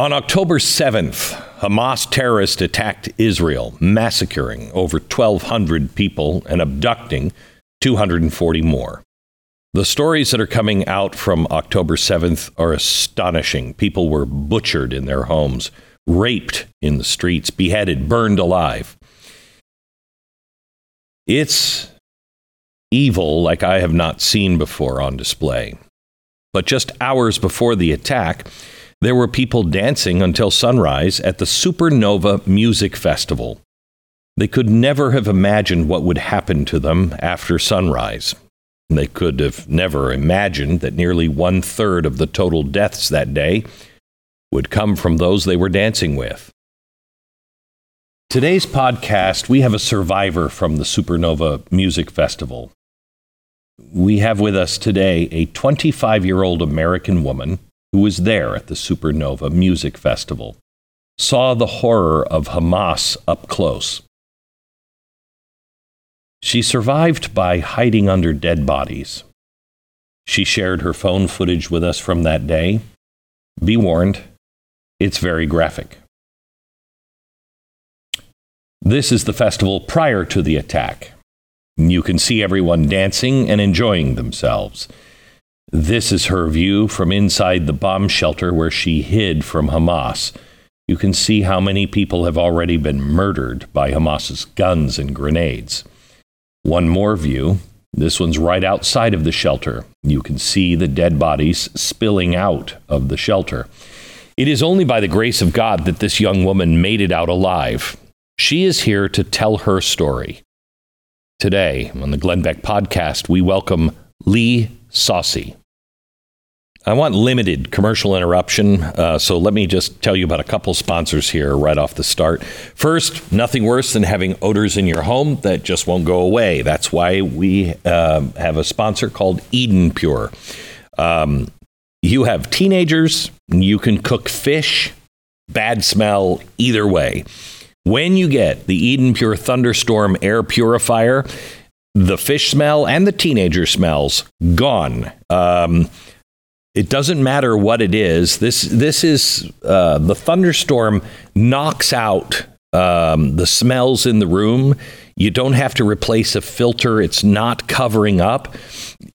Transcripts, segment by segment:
On October 7th, Hamas terrorists attacked Israel, massacring over 1,200 people and abducting 240 more. The stories that are coming out from October 7th are astonishing. People were butchered in their homes, raped in the streets, beheaded, burned alive. It's evil like I have not seen before on display. But just hours before the attack, there were people dancing until sunrise at the Supernova Music Festival. They could never have imagined what would happen to them after sunrise. They could have never imagined that nearly one third of the total deaths that day would come from those they were dancing with. Today's podcast, we have a survivor from the Supernova Music Festival. We have with us today a 25 year old American woman who was there at the Supernova Music Festival, saw the horror of Hamas up close. She survived by hiding under dead bodies. She shared her phone footage with us from that day. Be warned, it's very graphic. This is the festival prior to the attack. You can see everyone dancing and enjoying themselves. This is her view from inside the bomb shelter where she hid from Hamas. You can see how many people have already been murdered by Hamas's guns and grenades. One more view. This one's right outside of the shelter. You can see the dead bodies spilling out of the shelter. It is only by the grace of God that this young woman made it out alive. She is here to tell her story. Today, on the Glenn Beck podcast, we welcome Lee Sasi. I want limited commercial interruption, uh, so let me just tell you about a couple sponsors here right off the start. First, nothing worse than having odors in your home that just won't go away. That's why we uh, have a sponsor called Eden Pure. Um, you have teenagers, you can cook fish, bad smell either way. When you get the Eden Pure Thunderstorm air purifier, the fish smell and the teenager smells gone. Um, it doesn't matter what it is. This this is uh, the thunderstorm knocks out um, the smells in the room. You don't have to replace a filter. It's not covering up.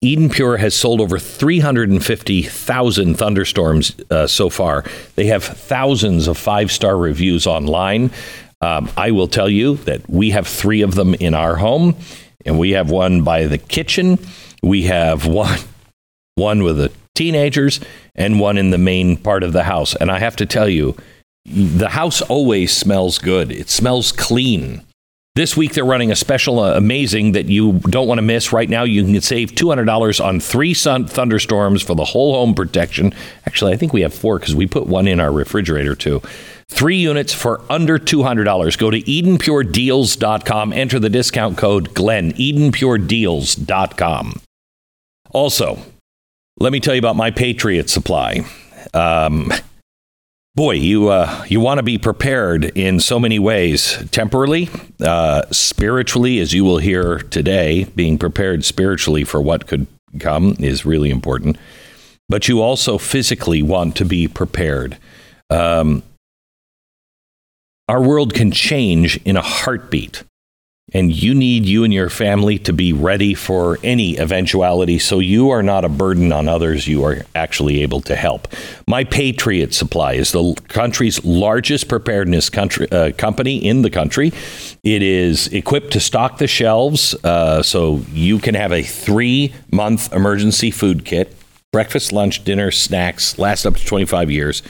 Eden Pure has sold over 350,000 thunderstorms uh, so far. They have thousands of five star reviews online. Um, I will tell you that we have three of them in our home, and we have one by the kitchen. We have one one with a teenagers and one in the main part of the house. And I have to tell you, the house always smells good. It smells clean. This week they're running a special uh, amazing that you don't want to miss. Right now you can save $200 on three sun- thunderstorms for the whole home protection. Actually, I think we have four because we put one in our refrigerator too. Three units for under $200. Go to EdenPureDeals.com. Enter the discount code GLENN. EdenPureDeals.com. Also, let me tell you about my Patriot Supply. Um, boy, you uh, you want to be prepared in so many ways. Temporally, uh, spiritually, as you will hear today, being prepared spiritually for what could come is really important. But you also physically want to be prepared. Um, our world can change in a heartbeat. And you need you and your family to be ready for any eventuality so you are not a burden on others. You are actually able to help. My Patriot Supply is the country's largest preparedness country, uh, company in the country. It is equipped to stock the shelves uh, so you can have a three month emergency food kit breakfast, lunch, dinner, snacks, last up to 25 years.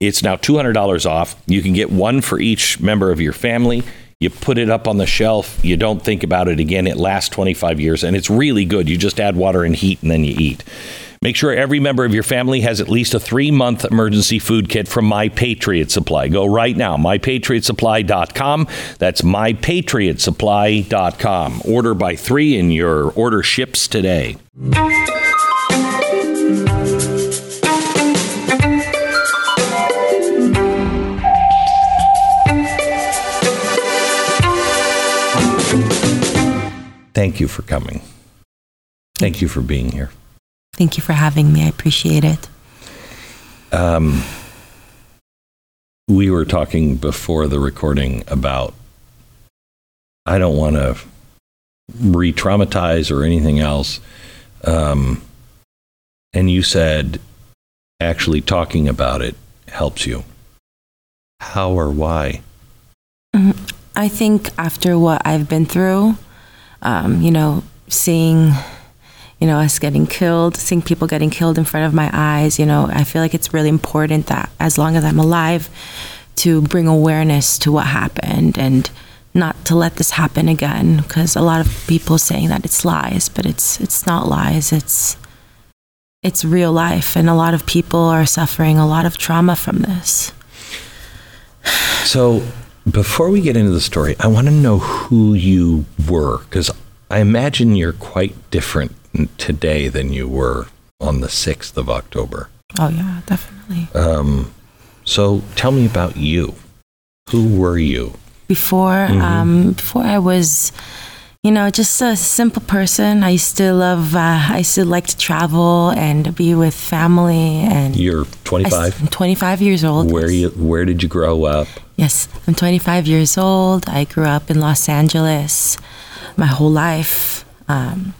It's now $200 off. You can get one for each member of your family. You put it up on the shelf. You don't think about it again. It lasts 25 years and it's really good. You just add water and heat and then you eat. Make sure every member of your family has at least a three month emergency food kit from My Patriot Supply. Go right now, mypatriotsupply.com. That's mypatriotsupply.com. Order by three and your order ships today. Thank you for coming. Thank you for being here. Thank you for having me. I appreciate it. Um, we were talking before the recording about I don't want to re traumatize or anything else. Um, and you said actually talking about it helps you. How or why? Mm-hmm. I think after what I've been through, um, you know, seeing, you know, us getting killed, seeing people getting killed in front of my eyes, you know, I feel like it's really important that as long as I'm alive, to bring awareness to what happened and not to let this happen again. Because a lot of people saying that it's lies, but it's it's not lies. It's it's real life, and a lot of people are suffering a lot of trauma from this. So before we get into the story, I want to know who you were because I imagine you're quite different today than you were on the 6th of October. Oh, yeah, definitely. Um, so tell me about you. Who were you? Before, mm-hmm. um, before I was you know, just a simple person. I still love, uh, I still like to travel and be with family. And you're 25. I'm 25 years old. Where you? Where did you grow up? Yes, I'm 25 years old. I grew up in Los Angeles my whole life. Um,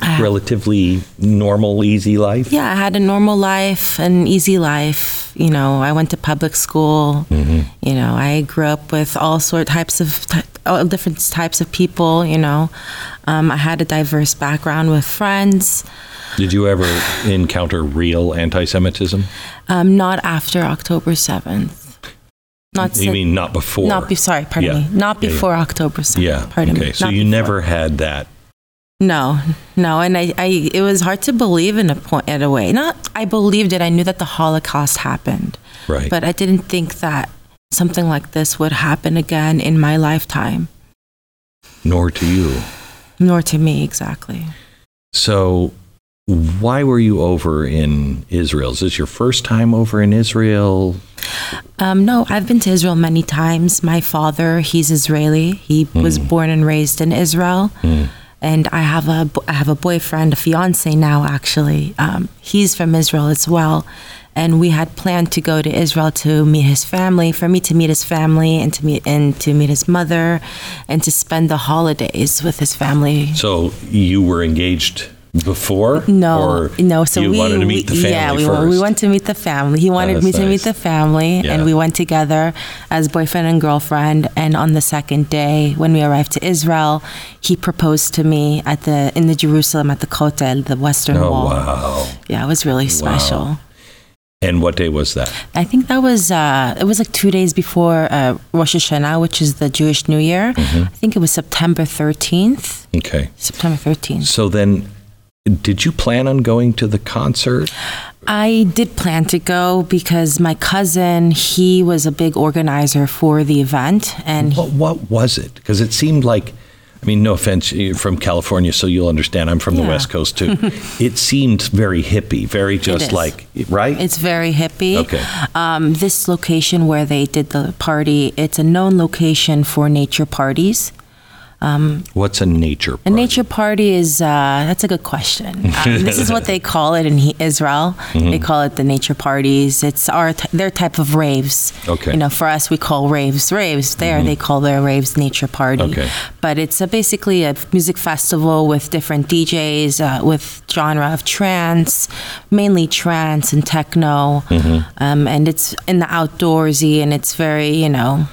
relatively normal, easy life? Yeah, I had a normal life, an easy life. You know, I went to public school. Mm-hmm. You know, I grew up with all sort types of all different types of people. You know, um, I had a diverse background with friends. Did you ever encounter real anti-Semitism? Um, not after October seventh. Not you mean not before? Not be sorry, pardon yeah. me. Not before yeah, yeah. October seventh. Yeah. Pardon okay. me. So you before. never had that no, no, and I, I, it was hard to believe in a point, in a way. Not, I believed it. I knew that the Holocaust happened, right? But I didn't think that something like this would happen again in my lifetime. Nor to you. Nor to me, exactly. So, why were you over in Israel? Is this your first time over in Israel? Um, no, I've been to Israel many times. My father, he's Israeli. He mm. was born and raised in Israel. Mm and I have a I have a boyfriend, a fiance now actually. Um, he's from Israel as well, and we had planned to go to Israel to meet his family, for me to meet his family, and to meet and to meet his mother, and to spend the holidays with his family. So you were engaged before? No, no. So you we wanted to meet the family yeah, we, first. we went to meet the family. He wanted oh, me to nice. meet the family, yeah. and we went together as boyfriend and girlfriend. And on the second day, when we arrived to Israel, he proposed to me at the in the Jerusalem at the Kotel, the Western oh, Wall. Wow! Yeah, it was really special. And what day was that? I think that was uh, it was like two days before uh, Rosh Hashanah, which is the Jewish New Year. Mm-hmm. I think it was September thirteenth. Okay. September thirteenth. So then, did you plan on going to the concert? I did plan to go because my cousin, he was a big organizer for the event. And what, what was it? Because it seemed like, I mean, no offense, you're from California, so you'll understand. I'm from yeah. the West Coast too. it seemed very hippie, very just like, right? It's very hippie. Okay. Um, this location where they did the party, it's a known location for nature parties. What's a nature party? A nature party is uh, that's a good question. Um, this is what they call it in he- Israel. Mm-hmm. They call it the nature parties. It's our t- their type of raves. Okay. You know, for us we call raves raves. There they call their raves nature party. Okay. But it's a, basically a music festival with different DJs uh, with genre of trance, mainly trance and techno, um, and it's in the outdoorsy and it's very you know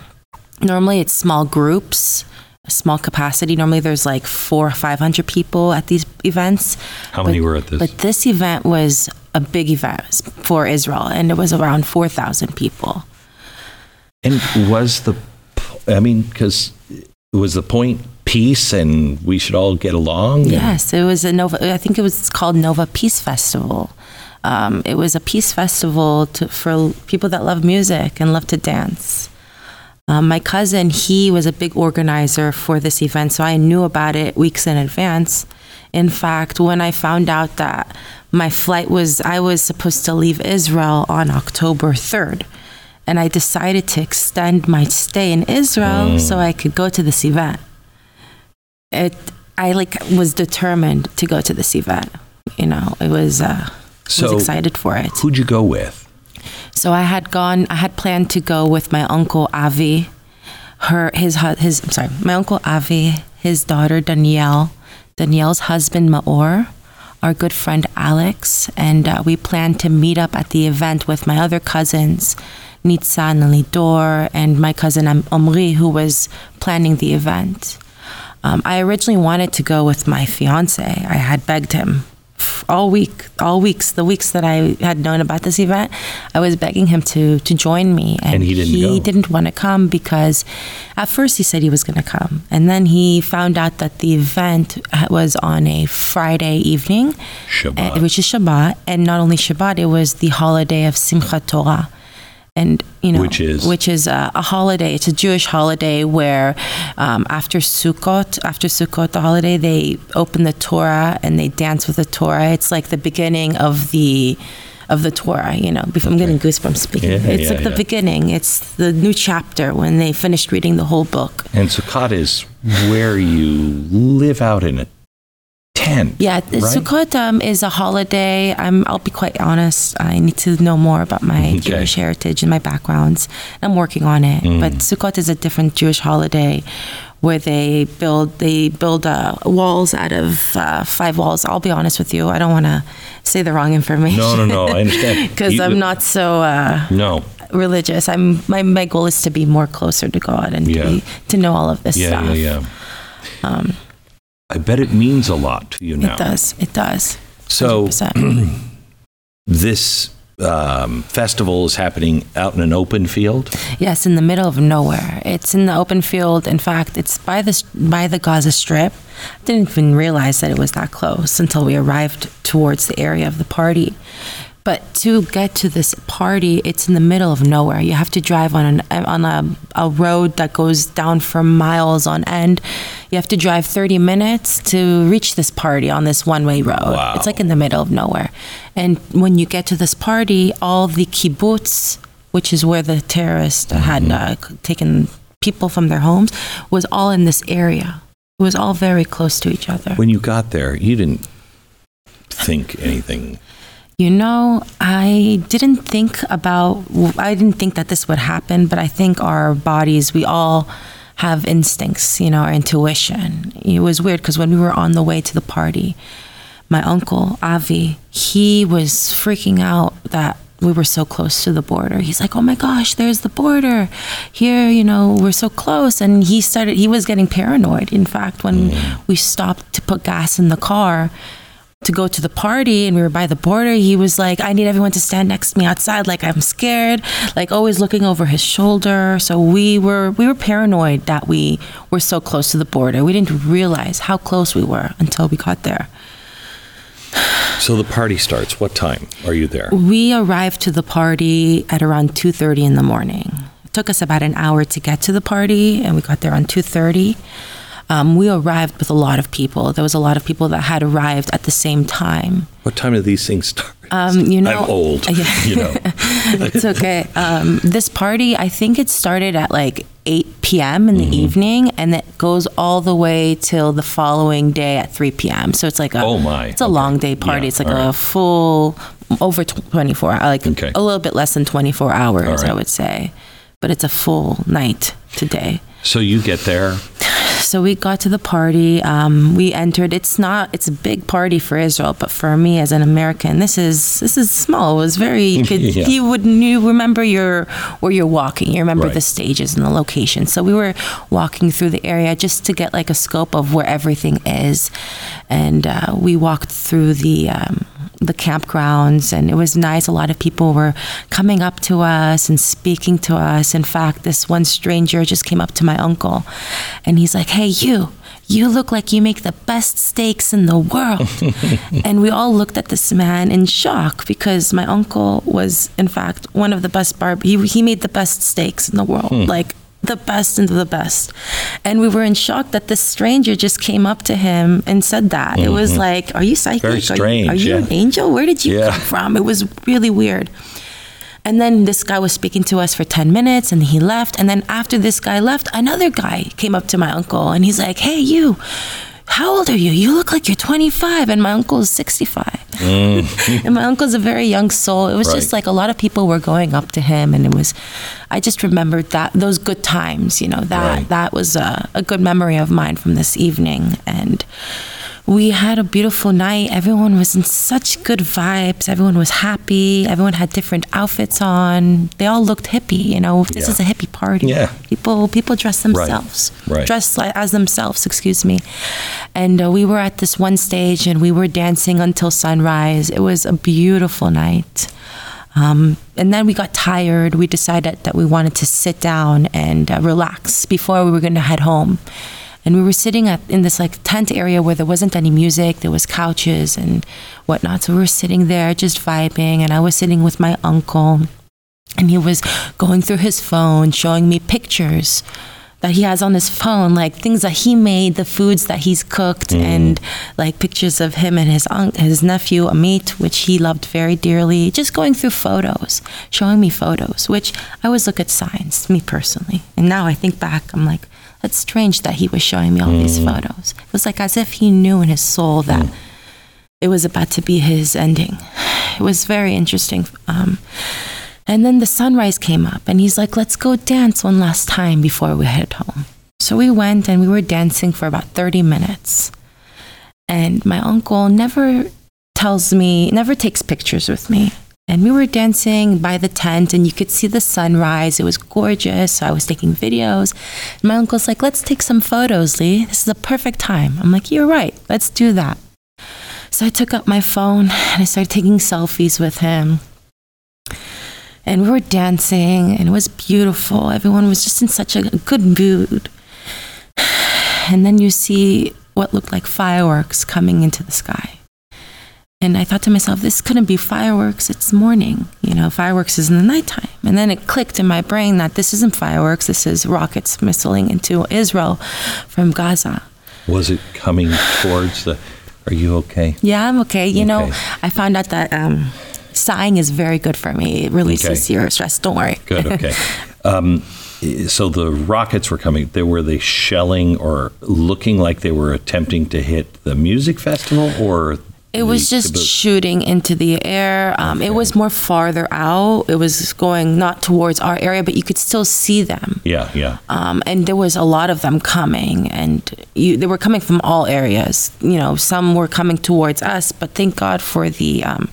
normally it's small groups small capacity normally there's like four or five hundred people at these events How many were at this? but this event was a big event for israel and it was around 4000 people And was the, I mean, because was the point peace and we should all get along? yes it was a nova i think it was called nova peace festival um, it was a peace festival to, for people that love music and love to dance Um, my cousin, he was a big organizer for this event, so I knew about it weeks in advance. In fact, when I found out that my flight was, I was supposed to leave Israel on October 3rd, and I decided to extend my stay in Israel so I could go to this event. It, I like was determined to go to this event. You know, it was, uh, I So- was excited for it. Who'd you go with? So I had gone. I had planned to go with my uncle Avi, her his his. I'm sorry, my uncle Avi, his daughter Danielle, Danielle's husband Maor, our good friend Alex, and uh, we planned to meet up at the event with my other cousins, Nitzan and Lidor, and my cousin Omri, who was planning the event. Um, I originally wanted to go with my fiance. I had begged him all week, all weeks, the weeks that I had known about this event. I was begging him to to join me, And he didn't go. didn't want to come because at first he said he was going to come, and then he found out that the event uh, was on a Friday evening, Shabbat. uh, which is Shabbat, and not only Shabbat, it was the holiday of Simchat Torah. And you know, Which is? which is a, a holiday. It's a Jewish holiday where um, after Sukkot, after Sukkot, the holiday, they open the Torah and they dance with the Torah. It's like the beginning of the of the Torah. You know, Before- I'm getting goosebumps speaking. Yeah, it's yeah, like the yeah. beginning. It's the new chapter when they finished reading the whole book. And Sukkot is where you live out in a Yeah, right? Sukkot um, is a holiday. I'm, I'll be quite honest. I need to know more about my Okay. Jewish heritage and my backgrounds. I'm working on it. Mm. But Sukkot is a different Jewish holiday where they build they build uh, walls out of uh, five walls. I'll be honest with you. I don't want to say the wrong information. No, no, no. I understand. Because I'm not so uh, No. religious. I'm my, my goal is to be more closer to God and Yeah. to, be, to know all of this Yeah, stuff. yeah, yeah. I bet it means a lot to you now. It does. It does. So 100%. this um, festival is happening out in an open field. Yes, in the middle of nowhere. It's in the open field. In fact, it's by the by the Gaza Strip. I didn't even realize that it was that close until we arrived towards the area of the party. But to get to this party, it's in the middle of nowhere. You have to drive on an on a, a road that goes down for miles on end. You have to drive 30 minutes to reach this party on this one-way road. Wow. It's like in the middle of nowhere. And when you get to this party, all the kibbutz, which is where the terrorists had uh, taken people from their homes, was all in this area. It was all very close to each other. When you got there, you didn't think anything. You know, I didn't think about, I didn't think that this would happen, but I think our bodies, we all have instincts, you know, our intuition. It was weird because when we were on the way to the party, my uncle, Avi, he was freaking out that we were so close to the border. He's like, oh my gosh, there's the border. Here, you know, we're so close. And he started, he was getting paranoid. In fact, when mm. we stopped to put gas in the car, to go to the party and we were by the border he was like i need everyone to stand next to me outside like i'm scared like always looking over his shoulder. So we were we were paranoid that we were so close to the border. We didn't realize how close we were until we got there. So the party starts. What time are you there? we arrived to the party at around 2.30 in the morning. It took us about an hour to get to the party and we got there around 2.30 um, we arrived with a lot of people there was a lot of people that had arrived at the same time What time do these things start? Um, you know, I'm old. Yeah. You know. it's okay. Um, this party, I think it started at like 8 p.m. in the Mm-hmm. evening, and it goes all the way till the following day at 3 p.m. So it's like a Oh, my. it's a Okay. long day party. Yeah, It's like all a right. full over tw- 24 like Okay. a little bit less than 24 hours, right. I would say, but it's a full night today. So you get there. So we got to the party. Um, we entered. It's not. It's a big party for Israel, but for me as an American, this is this is small. It was very. You, could, Yeah. you would you remember your where you're walking. You remember Right. the stages and the location. So we were walking through the area just to get like a scope of where everything is, and uh, we walked through the. Um, the campgrounds and it was nice. A lot of people were coming up to us and speaking to us. In fact this one stranger just came up to my uncle and he's like hey you you look like you make the best steaks in the world. And we all looked at this man in shock because my uncle was in fact one of the best barb he, he made the best steaks in the world. Hmm. Like the best and the best. And we were in shock that this stranger just came up to him and said that. It was mm-hmm. like, Are you psychic? Very Are you- Are you, yeah. an angel? Where did you Yeah. come from? It was really weird. And then this guy was speaking to us for 10 minutes and he left. And then after this guy left, another guy came up to my uncle and he's like, Hey, you, how old are you? You look like you're 25. And my uncle is 65. and my uncle's a very young soul. It was just Mm. Like a lot of people were going up to him. And it was, I just remembered that, those good times, you know, that, Right. that was a, a good memory of mine from this evening. And, we had a beautiful night. Everyone was in such good vibes. Everyone was happy. Everyone had different outfits on. They all looked hippie. You know, this Yeah. is a hippie party. Yeah. People people dress themselves. Right. Dress like, as themselves. Excuse me. And uh, we were at this one stage, and we were dancing until sunrise. It was a beautiful night. Um, and then we got tired. We decided that we wanted to sit down and uh, relax before we were going to head home. And we were sitting at, in this like tent area where there wasn't any music. There was couches and whatnot. So we were sitting there just vibing. And I was sitting with my uncle, and he was going through his phone, showing me pictures that he has on his phone, like things that he made, the foods that he's cooked, mm-hmm. and like pictures of him and his unc his nephew Amit, which he loved very dearly. Just going through photos, showing me photos, which I always look at signs, me personally. And now I think back, I'm like, that's strange that he was showing me all these photos. It was like as if he knew in his soul that it was about to be his ending. It was very interesting. Um, and then the sunrise came up, and he's like, let's go dance one last time before we head home. So we went and we were dancing for about 30 minutes. And my uncle never tells me, never takes pictures with me. And we were dancing by the tent, and you could see the sunrise. It was gorgeous. So I was taking videos. And my uncle's like, let's take some photos, Lee. This is a perfect time. I'm like, you're right. Let's do that. So I took up my phone and I started taking selfies with him. And we were dancing, and it was beautiful. Everyone was just in such a good mood. And then you see what looked like fireworks coming into the sky. And I thought to myself, this couldn't be fireworks, it's morning. You know, fireworks is in the nighttime. And then it clicked in my brain that this isn't fireworks, this is rockets missiling into Israel from Gaza. Was it coming towards the? Are you okay? Yeah, I'm okay. You know, I found out that um, sighing is very good for me. It releases Okay. your stress. Don't worry. Good. Okay. um, so the rockets were coming. They were they shelling or looking like they were attempting to hit the music festival, or It was the- just the- shooting into the air. Um, It was more farther out. It was going not towards our area, but you could still see them. yeah, yeah. Um, and there was a lot of them coming, and you, they were coming from all areas. You know, some were coming towards us, but thank God for the um,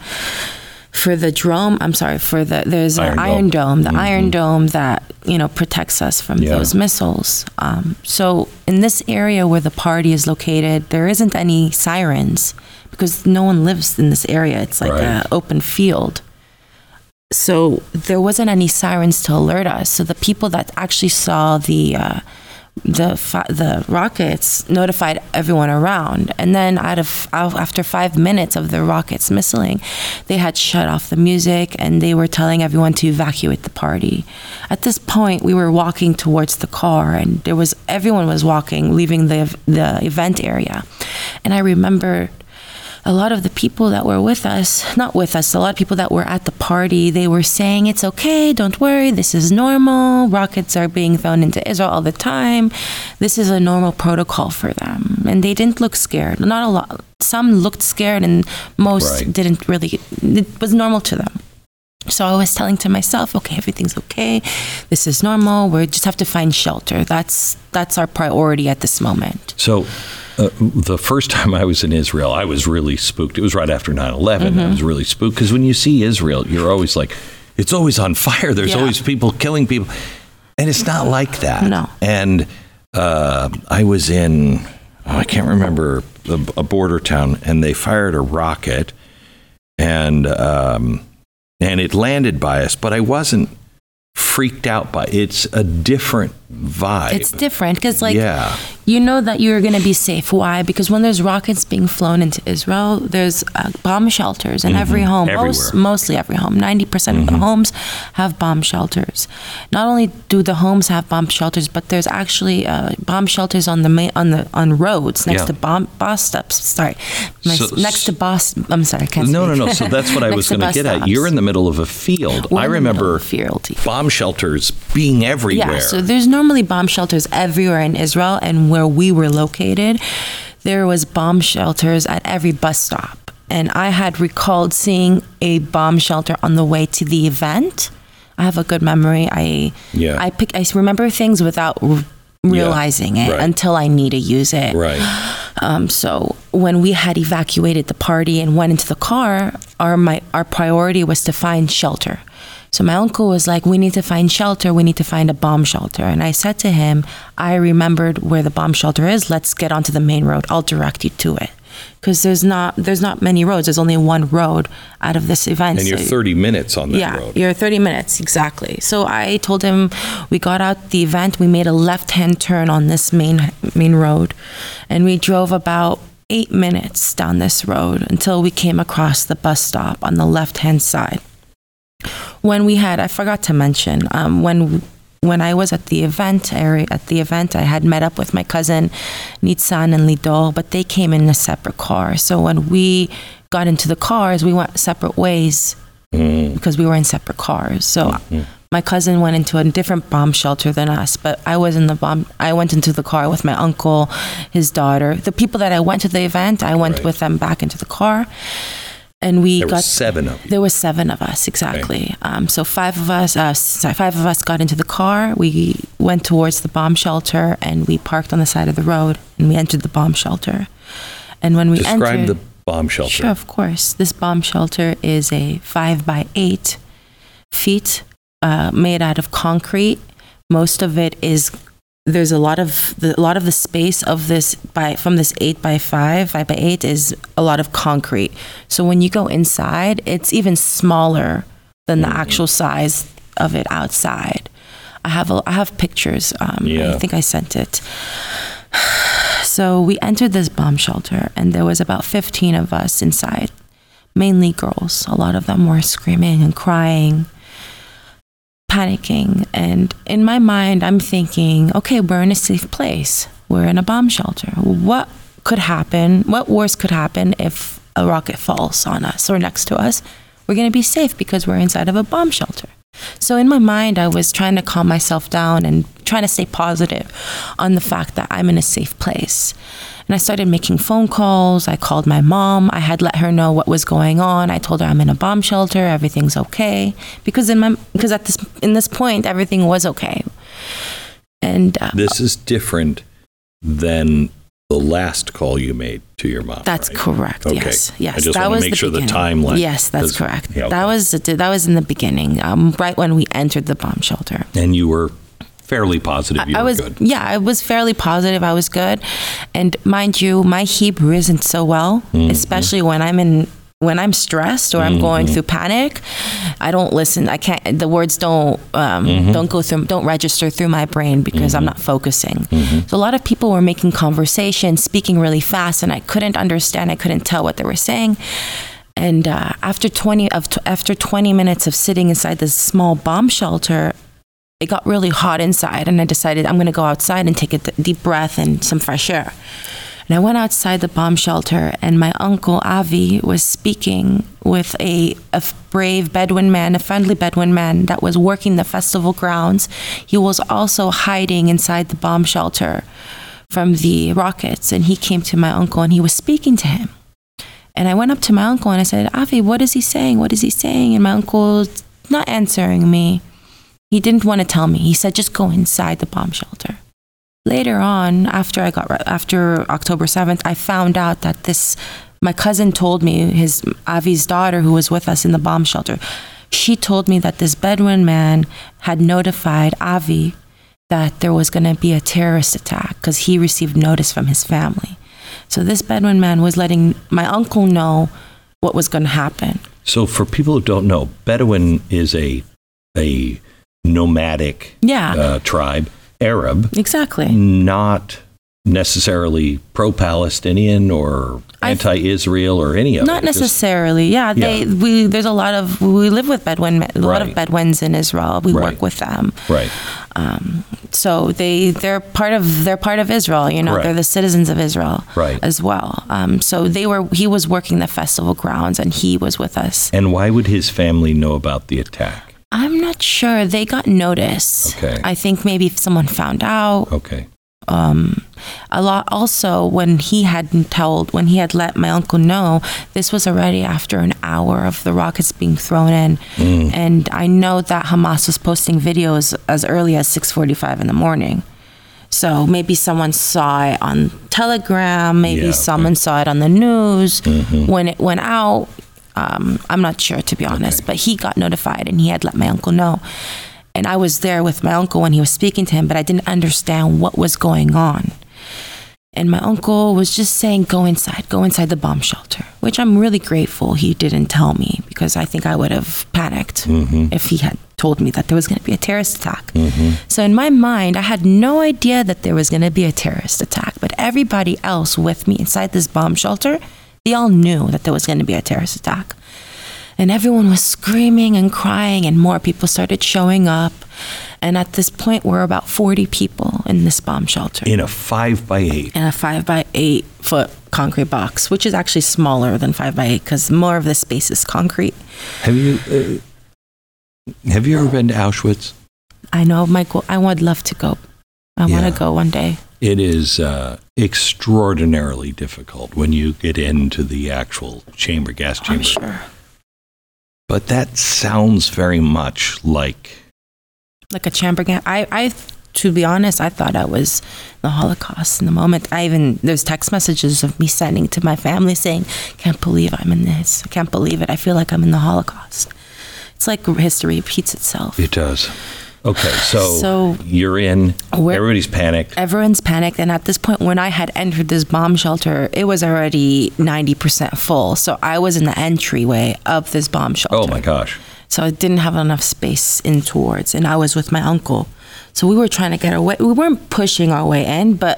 for the drone. I'm sorry for the there's Iron an Dome. Iron Dome, the Iron Dome that you know protects us from Yeah. those missiles. Um, so in this area where the party is located, there isn't any sirens because no one lives in this area. It's like Right. an open field so there wasn't any sirens to alert us. So the people that actually saw the uh, the fi- the rockets notified everyone around, and then out of out- after five minutes of the rockets missiling, they had shut off the music and they were telling everyone to evacuate the party. At this point, we were walking towards the car, and there was everyone was walking, leaving the the event area, and I remember a lot of the people that were with us, not with us, a lot of people that were at the party, they were saying, It's okay, don't worry, this is normal. Rockets are being thrown into Israel all the time. This is a normal protocol for them. And they didn't look scared. Not a lot. Some looked scared, and most Right. didn't really, it was normal to them. So I was telling to myself, okay, everything's okay. This is normal. We just have to find shelter. That's that's our priority at this moment. So, uh, the first time I was in Israel, I was really spooked. It was right after 9 11. Mm-hmm. I was really spooked because when you see Israel, you're always like, it's always on fire. There's Yeah. always people killing people. And it's not like that. No. And uh, I was in, oh, I can't remember, a, a border town, and they fired a rocket and, um, and it landed by us, but I wasn't freaked out by it's a different vibe. It's different because, like, yeah. you know that you're going to be safe. Why? Because when there's rockets being flown into Israel, there's uh, bomb shelters in every home. Most, mostly every home. 90% of the homes have bomb shelters. Not only do the homes have bomb shelters, but there's actually uh, bomb shelters on the main, on the on roads next Yeah. to bomb bus stops. Sorry, My- So- next to bus. I'm sorry, I can't. No, no, speak. no. So that's what I was going to get at. You're in the middle of a field. We're I in the middle remember field. bomb shelters being everywhere. Yeah, so there's normally bomb shelters everywhere in Israel, and where we were located, there was bomb shelters at every bus stop. And I had recalled seeing a bomb shelter on the way to the event. I have a good memory. I Yeah. I pick I remember things without r- realizing it right. until I need to use it. right. Um, so when we had evacuated the party and went into the car, our my our priority was to find shelter. So my uncle was like, "We need to find shelter. We need to find a bomb shelter." And I said to him, "I remembered where the bomb shelter is. Let's get onto the main road. I'll direct you to it." Because there's not there's not many roads. There's only one road out of this event. And you're So- 30 minutes on that yeah, road. you're 30 minutes exactly. So I told him we got out the event. We made a left-hand turn on this main main road, and we drove about eight minutes down this road until we came across the bus stop on the left-hand side. When we had, I forgot to mention, um, when when I was at the event area at the event, I had met up with my cousin Nitsan and Lidor, but they came in a separate car. So when we got into the cars, we went separate ways because we were in separate cars. So my cousin went into a different bomb shelter than us, but I was in the bomb. I went into the car with my uncle, his daughter, the people that I went to the event. I went Right. with them back into the car, and we There were got seven of you. there were seven of us exactly. Um, so five of us, uh, sorry, five of us got into the car. We went towards the bomb shelter, and we parked on the side of the road, and we entered the bomb shelter. And when we Describe entered, the bomb shelter. Sure, of course. This bomb shelter is a five by eight feet, uh, made out of concrete. Most of it is there's a lot of the a lot of the space of this by from this eight by five five by eight is a lot of concrete. So when you go inside, it's even smaller than the actual size of it outside. I have a, I have pictures. Um, Yeah. I think I sent it. So we entered this bomb shelter, and there was about 15 of us inside, mainly girls. A lot of them were screaming and crying, panicking. And in my mind, I'm thinking, okay, we're in a safe place. We're in a bomb shelter. What could happen? What worse could happen if a rocket falls on us or next to us? We're going to be safe because we're inside of a bomb shelter. So in my mind, I was trying to calm myself down and trying to stay positive on the fact that I'm in a safe place. And I started making phone calls. I called my mom. I had let her know what was going on. I told her I'm in a bomb shelter. Everything's okay because in my because at this in this point everything was okay. And uh, This is different than the last call you made to your mom. That's right? correct. Okay. Yes, yes. I just that want was to make the sure the beginning. timeline. Yes, that's correct. yeah, okay. That was that was in the beginning, um, right when we entered the bomb shelter. And you were fairly positive you I were was good. yeah, I was fairly positive. I was good, and mind you, my Hebrew isn't so well, Mm-hmm. especially when I'm in when I'm stressed or I'm going through panic. I don't listen. I can't. The words don't um, Mm-hmm. don't go through. Don't register through my brain because I'm not focusing. Mm-hmm. So a lot of people were making conversation, speaking really fast, and I couldn't understand. I couldn't tell what they were saying. And uh, after 20 of after 20 minutes of sitting inside this small bomb shelter, it got really hot inside and I decided I'm going to go outside and take a deep breath and some fresh air. And I went outside the bomb shelter, and my uncle Avi was speaking with a, a brave Bedouin man, a friendly Bedouin man that was working the festival grounds. He was also hiding inside the bomb shelter from the rockets, and he came to my uncle and he was speaking to him. And I went up to my uncle and I said, Avi, what is he saying? What is he saying? And my uncle's not answering me. He didn't want to tell me. He said, just go inside the bomb shelter. Later on, after I got after October 7th, I found out that this my cousin told me his Avi's daughter who was with us in the bomb shelter. She told me that this Bedouin man had notified Avi that there was going to be a terrorist attack because he received notice from his family. So this Bedouin man was letting my uncle know what was going to happen. So for people who don't know, Bedouin is a a nomadic Yeah, uh, tribe, Arab, exactly. not necessarily pro-Palestinian or anti-Israel or any of Not it. Necessarily. Yeah, they Yeah. we there's a lot of we live with Bedouin a lot of Bedouins in Israel. We Right. work with them. right. so they they're part of they're part of Israel. You know, they're the citizens of Israel Right. as well. Um, so they were he was working the festival grounds and he was with us. And why would his family know about the attack? I'm not sure they got notice. Okay. I think maybe if someone found out. Okay. Um, a lot also when he hadn't told when he had let my uncle know this was already after an hour of the rockets being thrown in Mm. and i know that hamas was posting videos as early as 6.45 in the morning so maybe someone saw it on telegram maybe Yeah, okay. Mm-hmm. someone saw it on the news when it went out um, i'm not sure to be honest Okay. but he got notified and he had let my uncle know and I was there with my uncle when he was speaking to him, but I didn't understand what was going on. And my uncle was just saying, Go inside, go inside the bomb shelter, which I'm really grateful he didn't tell me because I think I would have panicked if he had told me that there was going to be a terrorist attack. So in my mind, I had no idea that there was going to be a terrorist attack, but everybody else with me inside this bomb shelter, they all knew that there was going to be a terrorist attack. And everyone was screaming and crying and more people started showing up. And at this point we're about 40 people in this bomb shelter. In a five by eight. in a five by eight foot concrete box which is actually smaller than five by eight because more of the space is concrete. Have you uh, have you ever been to Auschwitz? i know michael i would love to go. I want to go one day. It is uh, extraordinarily difficult when you get into the actual chamber, gas i'm chamber. sure. But that sounds very much like like a chamber gas i i to be honest i thought i was the holocaust in the moment. I even there's text messages of me sending to my family saying can't believe i'm in this. I can't believe it. I feel like i'm in the holocaust. It's like history repeats itself. It does. Okay, so, So- you're in. Everybody's panicked. everyone's panicked and at this point when i had entered this bomb shelter it was already 90% full so i was in the entryway of this bomb oh shelter Oh my gosh. so I didn't have enough space in towards, and I was with my uncle. So we were trying to get away. We weren't pushing our way in, but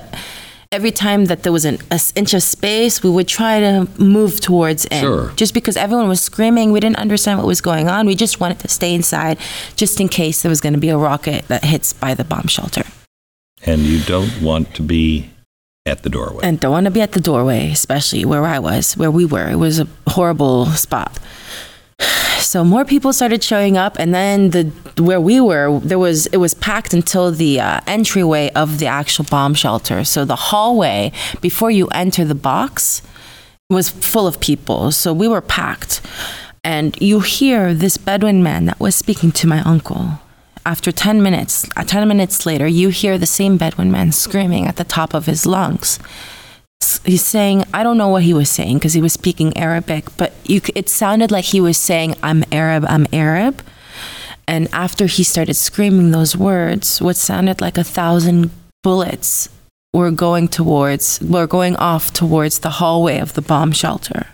every time that there was an inch of space, we would try to move towards in. Sure. Just because everyone was screaming, we didn't understand what was going on. We just wanted to stay inside, just in case there was going to be a rocket that hits by the bomb shelter. And you don't want to be at the doorway. and don't want to be at the doorway, especially where I was, where we were. It was a horrible spot. So more people started showing up, and then the where we were, there was it was packed until the uh, entryway of the actual bomb shelter. So the hallway before you enter the box was full of people. So we were packed, and you hear this Bedouin man that was speaking to my uncle. After 10 minutes, uh, 10 minutes later, you hear the same Bedouin man screaming at the top of his lungs he's saying i don't know what he was saying because he was speaking arabic but you, it sounded like he was saying i'm arab i'm arab. And after he started screaming those words what sounded like a thousand bullets were going towards were going off towards the hallway of the bomb shelter.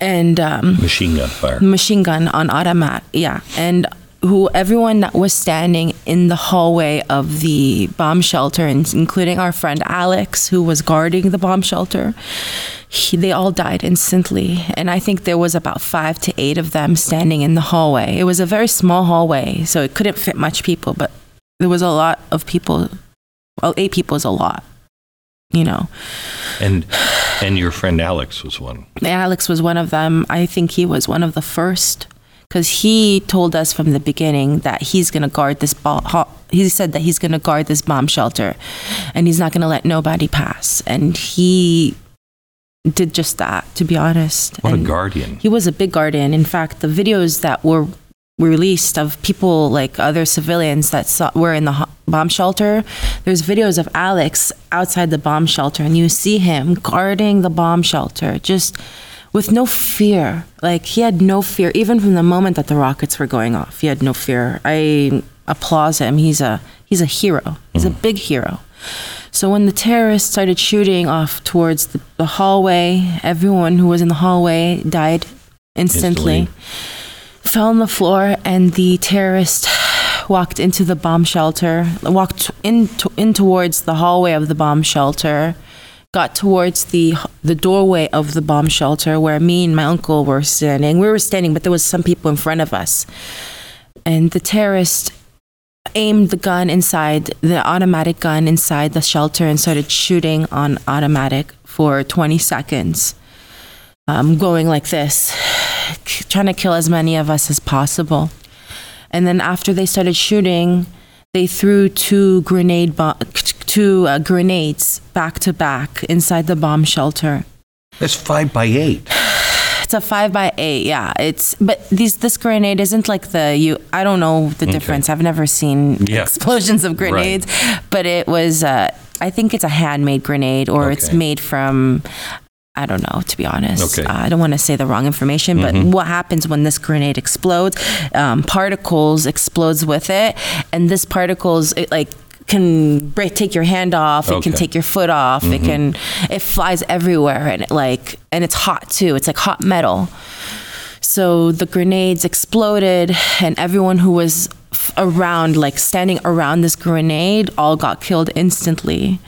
And um, Machine gun fire. machine gun on automat yeah. And who everyone that was standing in the hallway of the bomb shelter and including our friend alex who was guarding the bomb shelter he, they all died instantly and i think there was about five to eight of them standing in the hallway it was a very small hallway so it couldn't fit much people but there was a lot of people well eight people is a lot you know And and your friend Alex was one. Alex was one of them. I think he was one of the first because he told us from the beginning that he's going to guard this ball. He said that he's going to guard this bomb shelter, and he's not going to let nobody pass. And he did just that. To be honest, what and a guardian! He was a big guardian. In fact, the videos that were released of people like other civilians that saw, were in the bomb shelter. There's videos of Alex outside the bomb shelter, and you see him guarding the bomb shelter, just with no fear. Like he had no fear, even from the moment that the rockets were going off. He had no fear. I applaud him. He's a he's a hero. He's mm. a big hero. So when the terrorists started shooting off towards the, the hallway, everyone who was in the hallway died instantly. instantly fell on the floor, and the terrorist walked into the bomb shelter, walked in, to, in towards the hallway of the bomb shelter, got towards the the doorway of the bomb shelter where me and my uncle were standing. We were standing, but there was some people in front of us, and the terrorist aimed the gun inside the automatic gun inside the shelter and started shooting on automatic for 20 seconds um, going like this trying to kill as many of us as possible. And then after they started shooting, they threw two grenade bo- two uh, grenades back to back inside the bomb shelter. That's five by eight. It's a five by eight, yeah. It's but these this grenade isn't like the you. I don't know the okay. difference. I've never seen yeah. explosions of grenades, right. but it was. Uh, I think it's a handmade grenade, or okay. it's made from I don't know, to be honest. Okay. Uh, I don't want to say the wrong information, but mm-hmm. what happens when this grenade explodes? Um, particles explodes with it, and this particles it like can break, take your hand off. It can take your foot off. Mm-hmm. It can it flies everywhere, and it like and it's hot too. It's like hot metal. So the grenades exploded, and everyone who was around, like standing around this grenade, all got killed instantly.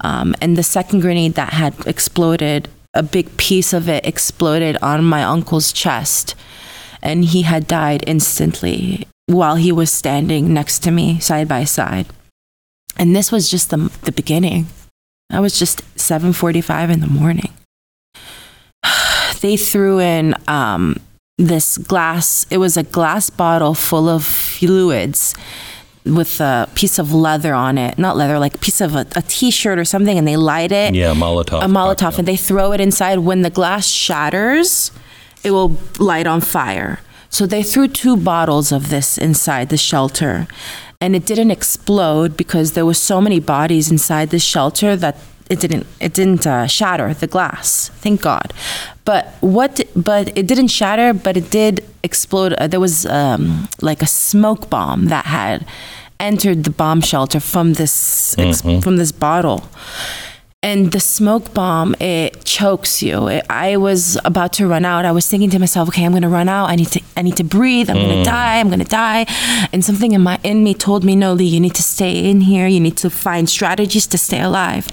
Um, and the second grenade that had exploded a big piece of it exploded on my uncle's chest, and he had died instantly while he was standing next to me side by side. And this was just the, the beginning. I was just 7:45 in the morning. they threw in um, this glass. It was a glass bottle full of fluids with a piece of leather on it, not leather, like a piece of a a t-shirt or something, and they light it. Yeah, Molotov. A Molotov, cocktail. and they throw it inside. When the glass shatters, it will light on fire. So they threw two bottles of this inside the shelter, and it didn't explode because there were so many bodies inside the shelter that it didn't it didn't uh, shatter the glass. Thank God. But what? But it didn't shatter. But it did explode. Uh, there was um, like a smoke bomb that had entered the bomb shelter from this mm-hmm. from this bottle and the smoke bomb it chokes you. It, i was about to run out. I was thinking to myself okay i'm going to run out. I need to i need to breathe. I'm mm. going to die. I'm going to die. And something in my in me told me no lee you need to stay in here. You need to find strategies to stay alive.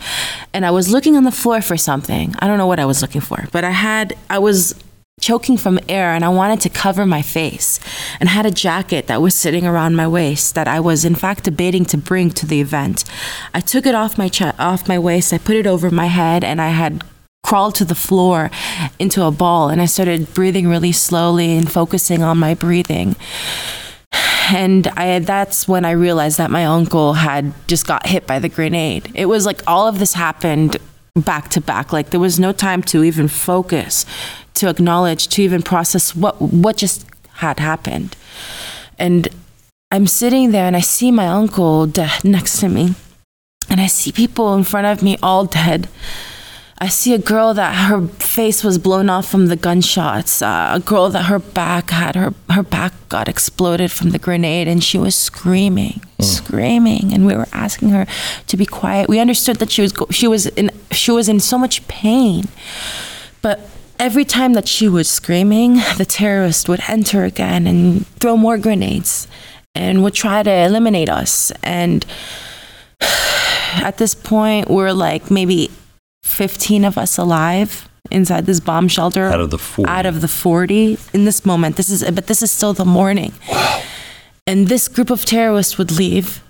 And i was looking on the floor for something. I don't know what i was looking for but i had i was choking from air and I wanted to cover my face and had a jacket that was sitting around my waist that I was in fact debating to bring to the event. I took it off my ch- off my waist, I put it over my head and I had crawled to the floor into a ball and I started breathing really slowly and focusing on my breathing. And I that's when I realized that my uncle had just got hit by the grenade. It was like all of this happened back to back. Like there was no time to even focus, to acknowledge, to even process what what just had happened. And I'm sitting there and I see my uncle dead next to me. And I see people in front of me all dead. I see a girl that her face was blown off from the gunshots. Uh, a girl that her back had her her back got exploded from the grenade, and she was screaming, mm. screaming. And we were asking her to be quiet. We understood that she was she was in she was in so much pain, but every time that she was screaming, the terrorist would enter again and throw more grenades, and would try to eliminate us. And at this point, we're like maybe 15 of us alive inside this bomb shelter out of the 40 out of the 40 in this moment this is but this is still the morning wow. and this group of terrorists would leave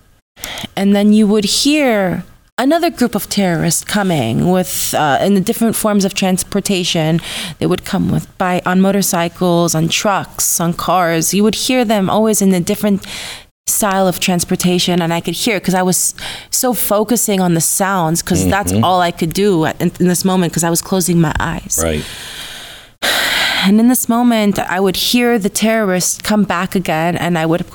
and then you would hear another group of terrorists coming with uh, in the different forms of transportation. They would come with by on motorcycles, on trucks, on cars. You would hear them always in the different style of transportation and I could hear because I was so focusing on the sounds because mm-hmm. that's all I could do at, in, in this moment because I was closing my eyes. Right. And in this moment, I would hear the terrorists come back again and I would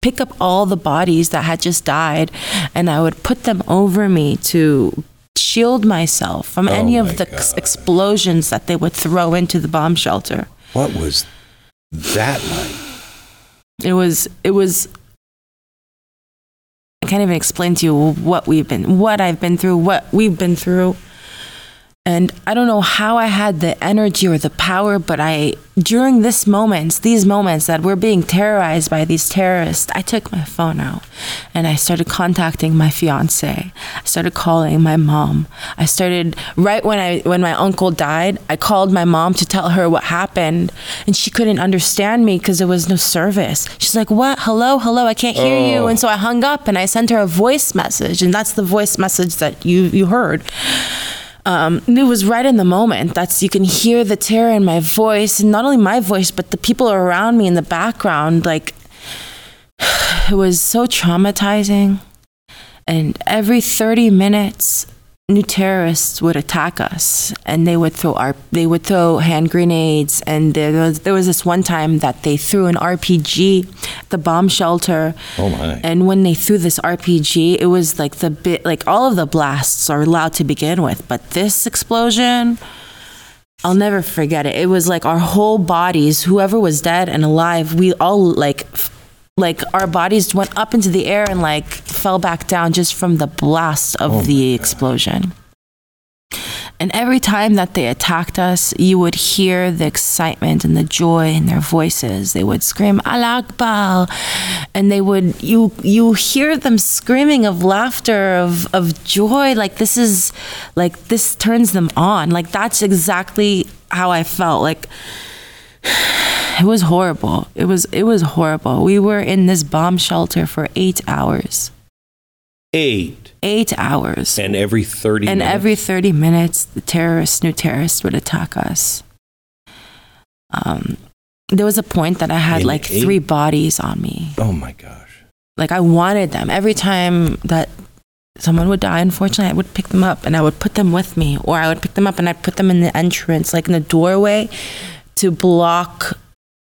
pick up all the bodies that had just died and I would put them over me to shield myself from oh any of the God. explosions that they would throw into the bomb shelter. What was that like? It was it was can't even explain to you what we've been what I've been through, what we've been through. And I don't know how I had the energy or the power, but I, during this moments, these moments that we're being terrorized by these terrorists, I took my phone out and I started contacting my fiance. I started calling my mom. I started right when I when my uncle died, I called my mom to tell her what happened, and she couldn't understand me because there was no service. She's like, "What? Hello, hello, I can't hear oh. you." And so I hung up and I sent her a voice message, and that's the voice message that you you heard um, it was right in the moment. That's you can hear the terror in my voice, and not only my voice, but the people around me in the background. Like it was so traumatizing. And every 30 minutes, new terrorists would attack us and they would throw our they would throw hand grenades and there was there was this one time that they threw an RPG at the bomb shelter. Oh my. And when they threw this RPG it was like the bit like all of the blasts are allowed to begin with but this explosion I'll never forget it. It was like our whole bodies whoever was dead and alive we all like like our bodies went up into the air and like fell back down just from the blast of oh the explosion. And every time that they attacked us, you would hear the excitement and the joy in their voices. They would scream "Allah Akbar," and they would you you hear them screaming of laughter of of joy. Like this is like this turns them on. Like that's exactly how I felt. Like it was horrible. It was it was horrible. We were in this bomb shelter for 8 hours. 8 8 hours. And every 30 And minutes? every 30 minutes the terrorists, new terrorists would attack us. Um there was a point that I had in like eight? 3 bodies on me. Oh my gosh. Like I wanted them. Every time that someone would die unfortunately i would pick them up and i would put them with me or i would pick them up and i'd put them in the entrance like in the doorway to block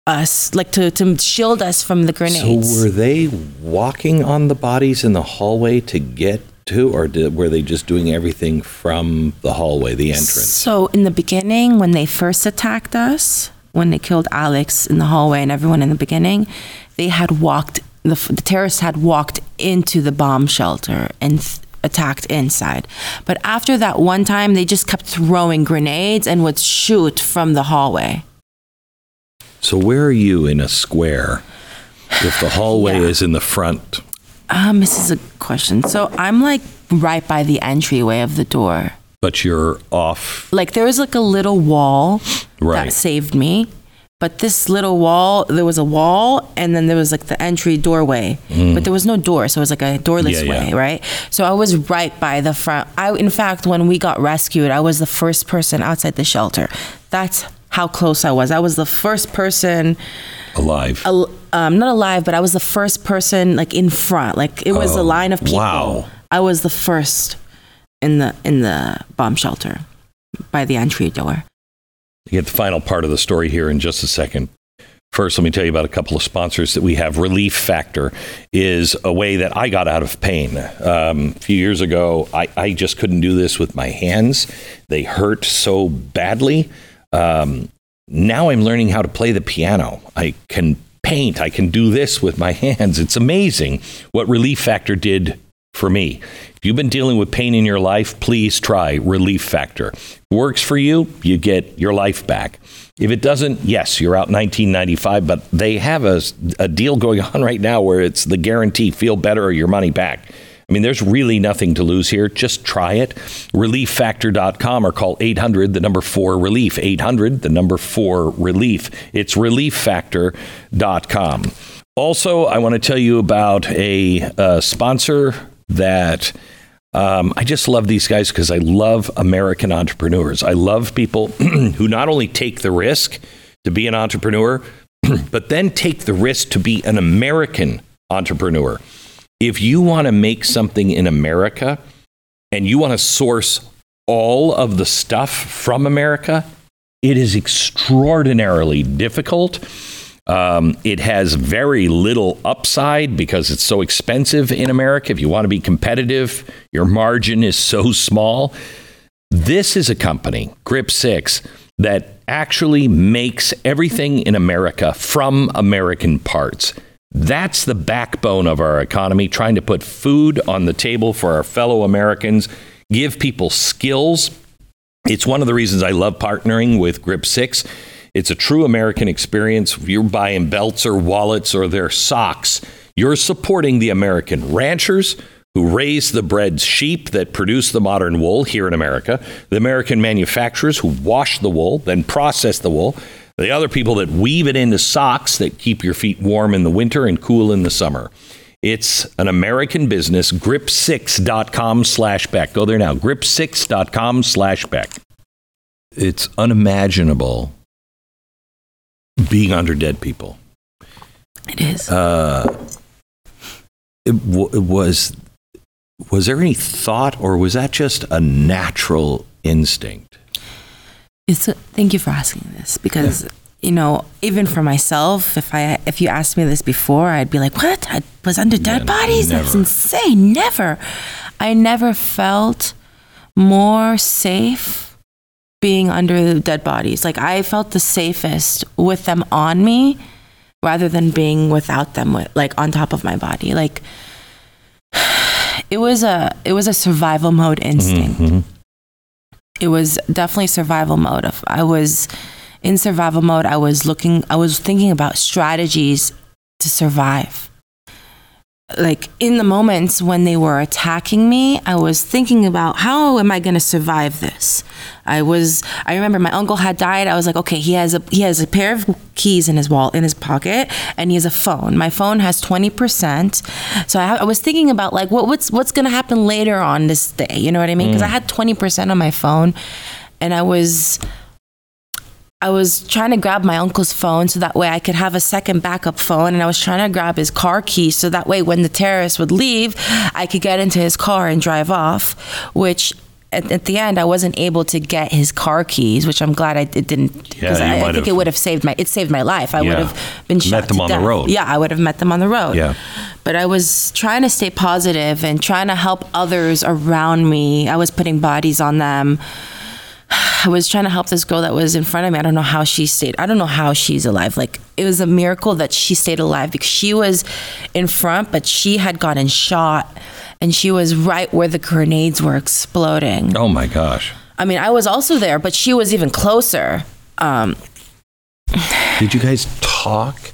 us, like to, to shield us from the grenades. So were they walking on the bodies in the hallway to get to, or did, were they just doing everything from the hallway, the entrance? So in the beginning, when they first attacked us, when they killed Alex in the hallway and everyone in the beginning, they had walked. The, the terrorists had walked into the bomb shelter and th- attacked inside. But after that one time, they just kept throwing grenades and would shoot from the hallway. So where are you in a square if the hallway yeah. is in the front? Um, this is a question. So I'm like right by the entryway of the door. But you're off. Like there was like a little wall right. that saved me. But this little wall, there was a wall, and then there was like the entry doorway, mm. but there was no door, so it was like a doorless yeah, way, yeah. right? So I was right by the front. I, in fact, when we got rescued, I was the first person outside the shelter. That's how close I was. I was the first person alive. Al- um, not alive, but I was the first person like in front. Like it was oh, a line of people. Wow. I was the first in the in the bomb shelter by the entry door. You get the final part of the story here in just a second. First, let me tell you about a couple of sponsors that we have. Relief Factor is a way that I got out of pain. Um, a few years ago, I, I just couldn't do this with my hands. They hurt so badly um, now I'm learning how to play the piano. I can paint. I can do this with my hands. It's amazing what Relief Factor did for me. If you've been dealing with pain in your life, please try Relief Factor. If it works for you, you get your life back. If it doesn't, yes, you're out 1995, but they have a, a deal going on right now where it's the guarantee feel better or your money back. I mean, there's really nothing to lose here. Just try it. ReliefFactor.com or call 800, the number four relief. 800, the number four relief. It's ReliefFactor.com. Also, I want to tell you about a, a sponsor that Um, I just love these guys because I love American entrepreneurs. I love people who not only take the risk to be an entrepreneur, but then take the risk to be an American entrepreneur. If you want to make something in America and you want to source all of the stuff from America, it is extraordinarily difficult. Um, it has very little upside because it's so expensive in America. If you want to be competitive, your margin is so small. This is a company, Grip 6, that actually makes everything in America from American parts. That's the backbone of our economy, trying to put food on the table for our fellow Americans, give people skills. It's one of the reasons I love partnering with Grip 6. It's a true American experience. You're buying belts or wallets or their socks, you're supporting the American ranchers who raise the bred sheep that produce the modern wool here in America, the American manufacturers who wash the wool, then process the wool, the other people that weave it into socks that keep your feet warm in the winter and cool in the summer. It's an American business, grip6.com slash Beck. Go there now, grip6.com slash Beck. It's unimaginable being under dead people. It is. Uh, it, w- it was was there any thought or was that just a natural instinct It's a, thank you for asking this because you know even for myself, if I if you asked me this before, I'd be like, "What? I was under dead Yeah, bodies? That's insane! Never. I never felt more safe being under the dead bodies. Like I felt the safest with them on me, rather than being without them, with, like on top of my body. Like it was a it was a survival mode mm-hmm, instinct mm-hmm. It was definitely survival mode. I was in survival mode, I was looking, I was thinking about strategies to survive. Like in the moments when they were attacking me, I was thinking about how am I going to survive this? I was, I remember my uncle had died. I was like, okay, he has a he has a pair of keys in his wall in his pocket, and he has a phone. My phone has twenty percent, so I, I was thinking about like what what's what's going to happen later on this day. You know what I mean? Because I mm. had twenty percent on my phone, and I was I was trying to grab my uncle's phone so that way I could have a second backup phone. And I was trying to grab his car keys so that way when the terrorists would leave, I could get into his car and drive off, which. At, at the end, I wasn't able to get his car keys, which I'm glad I it didn't because Yeah, I, I think it would have saved my it saved my life. I would have been Met shot them to on the road. Yeah, I would have met them on the road. Yeah. But I was trying to stay positive and trying to help others around me. I was putting bodies on them. I was trying to help this girl that was in front of me. I don't know how she stayed. I don't know how she's alive. Like it was a miracle that she stayed alive because she was in front, but she had gotten shot and she was right where the grenades were exploding. oh my gosh I mean, I was also there, but she was even closer. Um, did you guys talk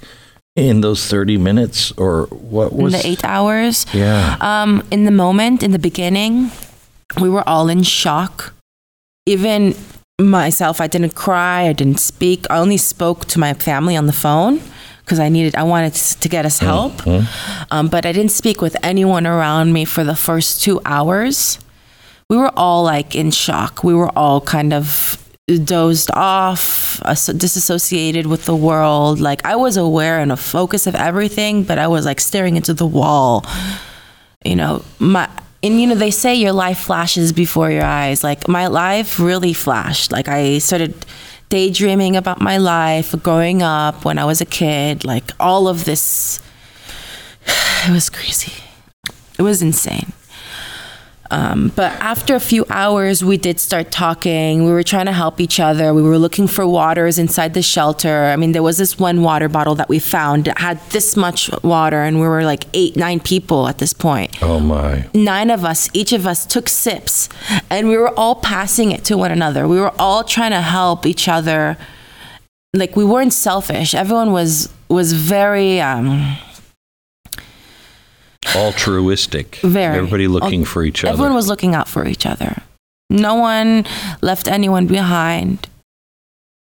in those 30 minutes or what in was the eight hours. yeah Um, in the moment, in the beginning, we were all in shock. Even myself, I didn't cry, I didn't speak. I only spoke to my family on the phone because I needed, I wanted to get us help. Um, but I didn't speak with anyone around me for the first two hours. We were all like in shock. We were all kind of dozed off, uh, disassociated with the world. Like I was aware and a focus of everything, but I was like staring into the wall. You know, my and you know they say your life flashes before your eyes. Like my life really flashed. Like I started daydreaming about my life growing up when I was a kid. Like all of this, it was crazy. It was insane. Um, but after a few hours, we did start talking. We were trying to help each other. We were looking for waters inside the shelter. I mean, there was this one water bottle that we found that had this much water, and we were like eight, nine people at this point. oh my Nine of us, each of us took sips, and we were all passing it to one another. We were all trying to help each other. Like we weren't selfish. Everyone was was very. Um, altruistic Very. everybody looking for each other Everyone was looking out for each other. No one left anyone behind.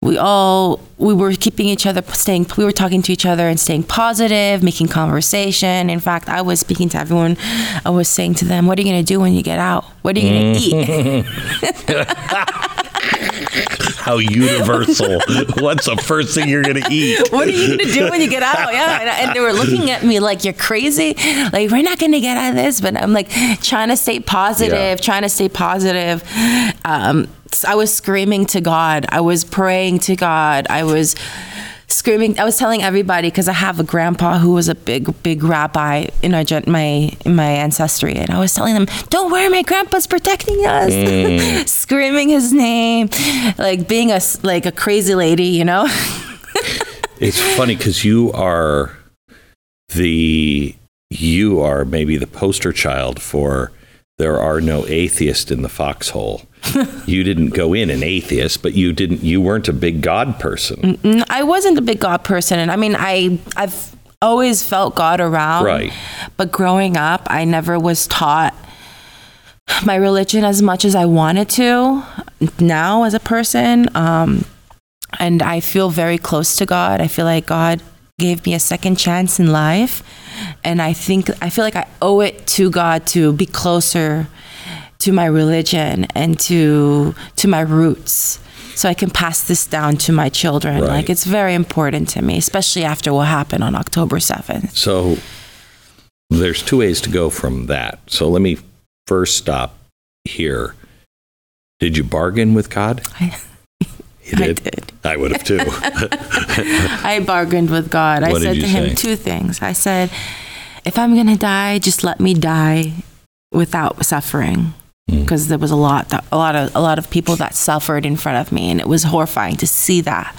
we all we were keeping each other staying we were talking to each other and staying positive making conversation in fact i was speaking to everyone i was saying to them what are you going to do when you get out what are you going to eat How universal. What's the first thing you're going to eat? what are you going to do when you get out yeah and, and they were looking at me like you're crazy like we're not going to get out of this but i'm like trying to stay positive Yeah. trying to stay positive um, i was screaming to god i was praying to god i was screaming. I was telling everybody because i have a grandpa who was a big big rabbi in our my in my ancestry and i was telling them don't worry my grandpa's protecting us. Mm. Screaming his name like being a like a crazy lady you know? It's funny because you are the you are maybe the poster child for there are no atheists in the foxhole. you didn't go in an atheist, but you didn't you weren't a big God person. I wasn't a big God person, and I mean, I I've always felt God around. Right. But growing up, I never was taught my religion as much as I wanted to. Now, as a person, um, and I feel very close to God. I feel like God gave me a second chance in life, and I think I feel like I owe it to God to be closer to my religion and to to my roots so I can pass this down to my children. Right. Like it's very important to me, especially after what happened on October 7th. So there's two ways to go from that. So let me first stop here. Did you bargain with God? I, You I did. I would have too. I bargained with God. I What did said to him say? two things. I said, if I'm going to die, just let me die without suffering. Mm. Because there was a lot, that, a lot of, a lot of people that suffered in front of me, and it was horrifying to see that.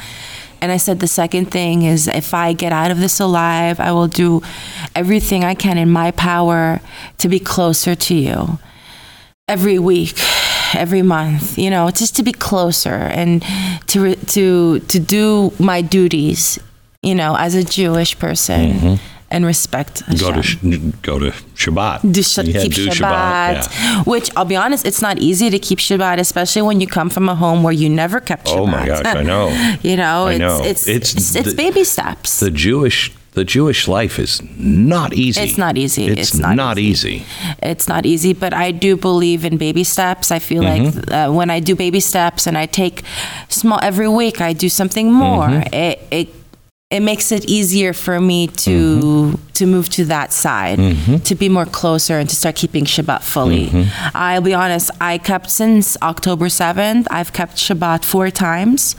And I said the second thing is, if I get out of this alive, I will do everything I can in my power to be closer to you every week every month you know just to be closer and to to to do my duties you know as a jewish person and respect Mm-hmm. go to sh- go to Shabbat. do sh- keep do Shabbat, yeah. which I'll be honest, it's not easy to keep Shabbat, especially when you come from a home where you never kept Shabbat. Oh my gosh, I know. you know, I it's, know. It's, It's it's it's the- baby steps. The Jewish the Jewish life is not easy. It's not easy. It's, It's not not easy. it's not easy, but I do believe in baby steps. I feel Mm-hmm. like uh, when I do baby steps and I take small every week, I do something more. Mm-hmm. It it it makes it easier for me to Mm-hmm. to move to that side, to be more closer, and to start keeping Shabbat fully. Mm-hmm. I'll be honest. I kept since October seventh. I've kept Shabbat four times,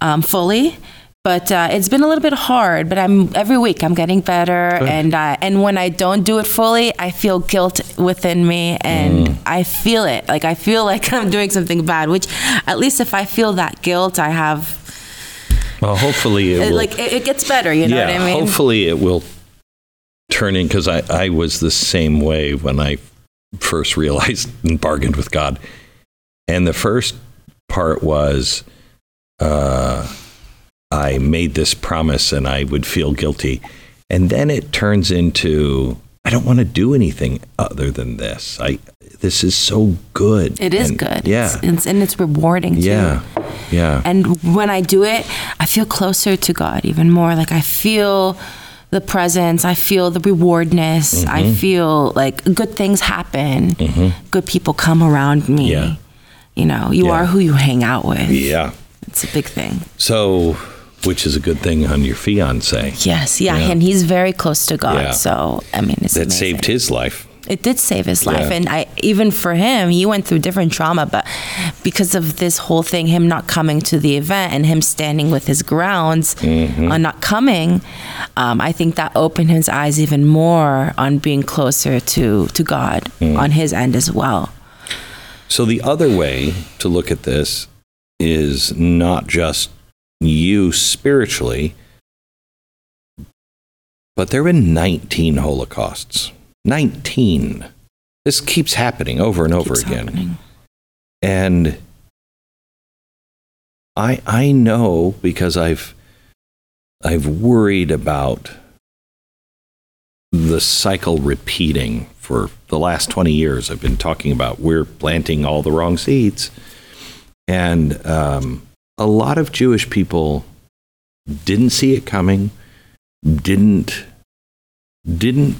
um, fully. But uh, it's been a little bit hard. But I'm every week I'm getting better, and uh, and when I don't do it fully, I feel guilt within me, and Mm. I feel it. Like I feel like I'm doing something bad. Which, at least if I feel that guilt, I have Well, hopefully it will. like it, it gets better. You know yeah, what I mean? hopefully it will turn in because I, I was the same way when I first realized and bargained with God. And the first part was uh, I made this promise and I would feel guilty. And then it turns into I don't want to do anything other than this. I this is so good. It is And- good. Yeah. It's, it's, and it's rewarding too. yeah. Yeah. And when I do it, I feel closer to God even more. Like I feel the presence, I feel the rewardness, Mm-hmm. I feel like good things happen, good people come around me. Yeah. You know, you Yeah. are who you hang out with. yeah. It's a big thing. So, which is a good thing on your fiance. Yes, yeah, Yeah. and he's very close to God. Yeah. So I mean, it's That amazing. saved his life. It did save his life, Yeah. and I even for him, he went through different trauma, but because of this whole thing, him not coming to the event and him standing with his grounds Mm-hmm. on not coming, um, I think that opened his eyes even more on being closer to to God Mm. on his end as well. So the other way to look at this is not just you spiritually, but there have been 19 Holocausts. 19. This keeps happening over and over again. happening. And I I know because I've I've worried about the cycle repeating for the last 20 years. I've been talking about we're planting all the wrong seeds. And um, a lot of Jewish people didn't see it coming, didn't didn't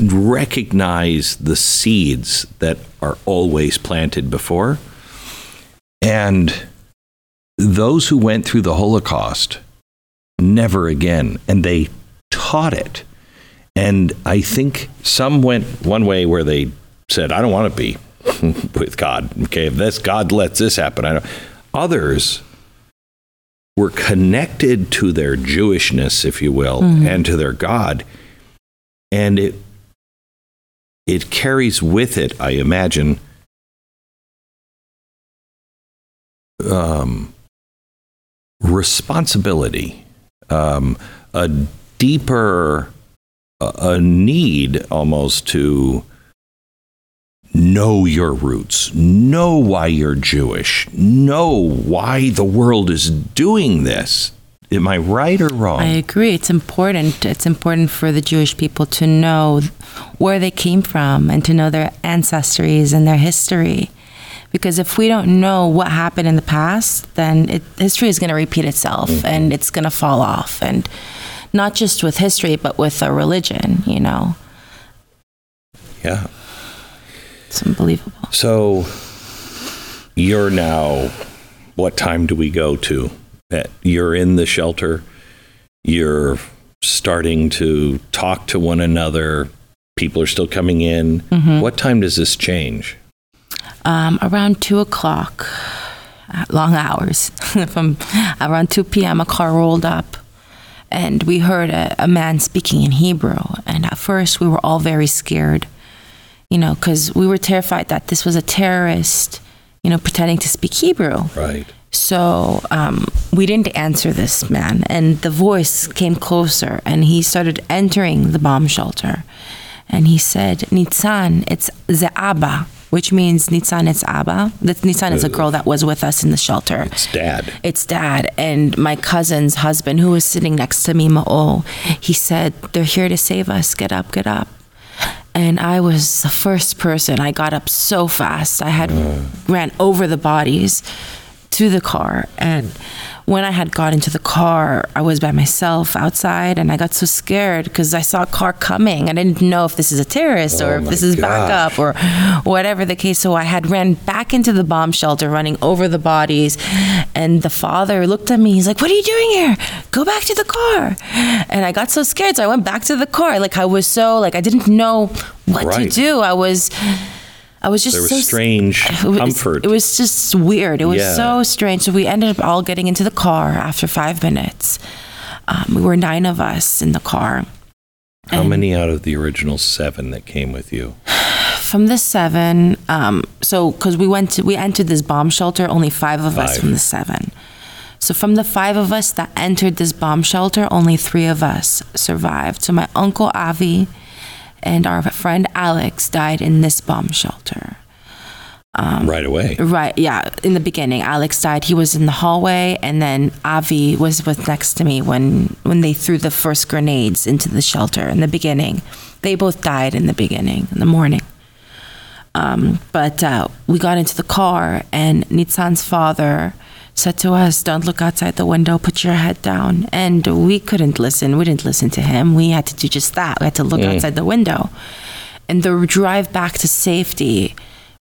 recognize the seeds that are always planted before. And those who went through the Holocaust never again, and they taught it. And I think some went one way where they said, I don't want to be with God. Okay, if this God lets this happen, I don't. Others were connected to their Jewishness, if you will, and to their God. And it it carries with it, I imagine, um, responsibility, um, a deeper a, a need almost to know your roots, know why you're Jewish, know why the world is doing this. Am I right or wrong? I agree. It's important. It's important for the Jewish people to know where they came from and to know their ancestries and their history. Because if we don't know what happened in the past, then it, history is going to repeat itself mm-hmm. and it's going to fall off. And not just with history, but with a religion, you know. yeah. It's unbelievable. So you're now, what time do we go to? You're in the shelter. You're starting to talk to one another. People are still coming in. What time does this change? Um, around two o'clock, uh, long hours. From around 2 p.m., a car rolled up and we heard a, a man speaking in Hebrew. And at first, we were all very scared, you know, because we were terrified that this was a terrorist, you know, pretending to speak Hebrew. Right. So um, we didn't answer this man, and the voice came closer, and he started entering the bomb shelter, and he said, "Nitzan, it's the Abba." Which means Nitzan, it's Abba. That Nitzan is a girl that was with us in the shelter. It's dad. It's dad and my cousin's husband who was sitting next to me, Ma'o. He said, They're here to save us. Get up, get up. And I was the first person. I got up so fast. I had ran over the bodies to the car. And when I had got into the car, I was by myself outside and I got so scared because I saw a car coming. I didn't know if this is a terrorist or Oh if this is backup or whatever the case. So I had ran back into the bomb shelter, running over the bodies. And the father looked at me. He's like, What are you doing here? Go back to the car. And I got so scared. So I went back to the car. Like I was so, like, I didn't know what Right. to do. I was. I was just There was so strange it was, comfort. It was just weird. It was Yeah. so strange. So we ended up all getting into the car after five minutes. Um, we were nine of us in the car. How And- many out of the original seven that came with you? from the seven um so because we went to we entered this bomb shelter only five of us from the seven so from the five of us that entered this bomb shelter only three of us survived so my uncle avi and our friend alex died in this bomb shelter Um, right away. Right, yeah. In the beginning, Alex died. He was in the hallway, and then Avi was with next to me when when they threw the first grenades into the shelter in the beginning. They both died in the beginning, in the morning. Um, but uh, we got into the car, and Nitzan's father said to us, "Don't look outside the window. Put your head down." And we couldn't listen. We didn't listen to him. We had to do just that. We had to look mm. outside the window. And the drive back to safety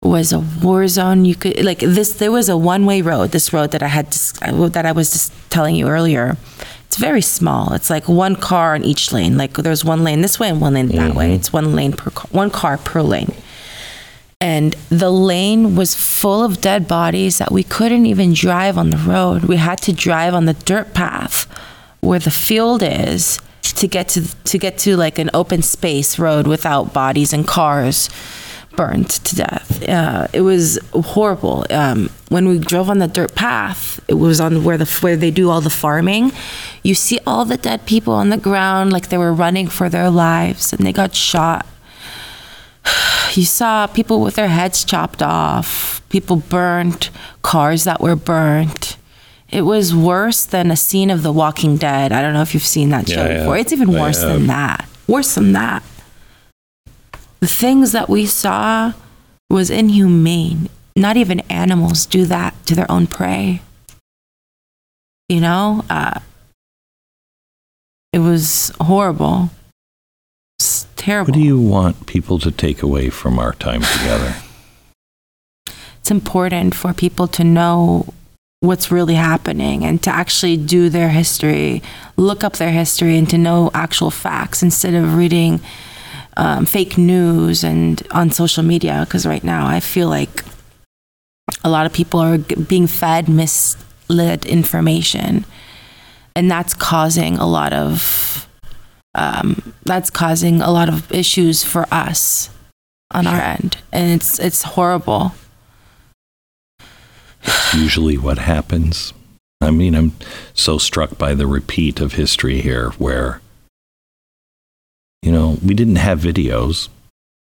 was a war zone. You could like this. There was a one-way road. This road that I had dis- uh, that I was just telling you earlier. It's very small. It's like one car on each lane. Like there's one lane this way and one lane that way. Mm-hmm. It's one lane per car, one car per lane. And the lane was full of dead bodies that we couldn't even drive on the road. We had to drive on the dirt path where the field is to get to to get to like an open space road without bodies and cars burned to death. Uh, it was horrible. Um, when we drove on the dirt path, it was on where the where they do all the farming. You see all the dead people on the ground, like they were running for their lives, and they got shot. You saw people with their heads chopped off, people burned, cars that were burnt. It was worse than a scene of The Walking Dead. I don't know if you've seen that show Yeah, yeah. before. It's even worse than that. Worse than that the things that we saw was inhumane. Not even animals do that to their own prey. You know, uh, it was horrible. Terrible. What do you want people to take away from our time together? it's important for people to know what's really happening and to actually do their history, look up their history, and to know actual facts instead of reading um, fake news and on social media. Because right now, I feel like a lot of people are being fed misled information, and that's causing a lot of um, that's causing a lot of issues for us on our end, and it's it's horrible. usually what happens. I mean, I'm so struck by the repeat of history here where, you know, we didn't have videos,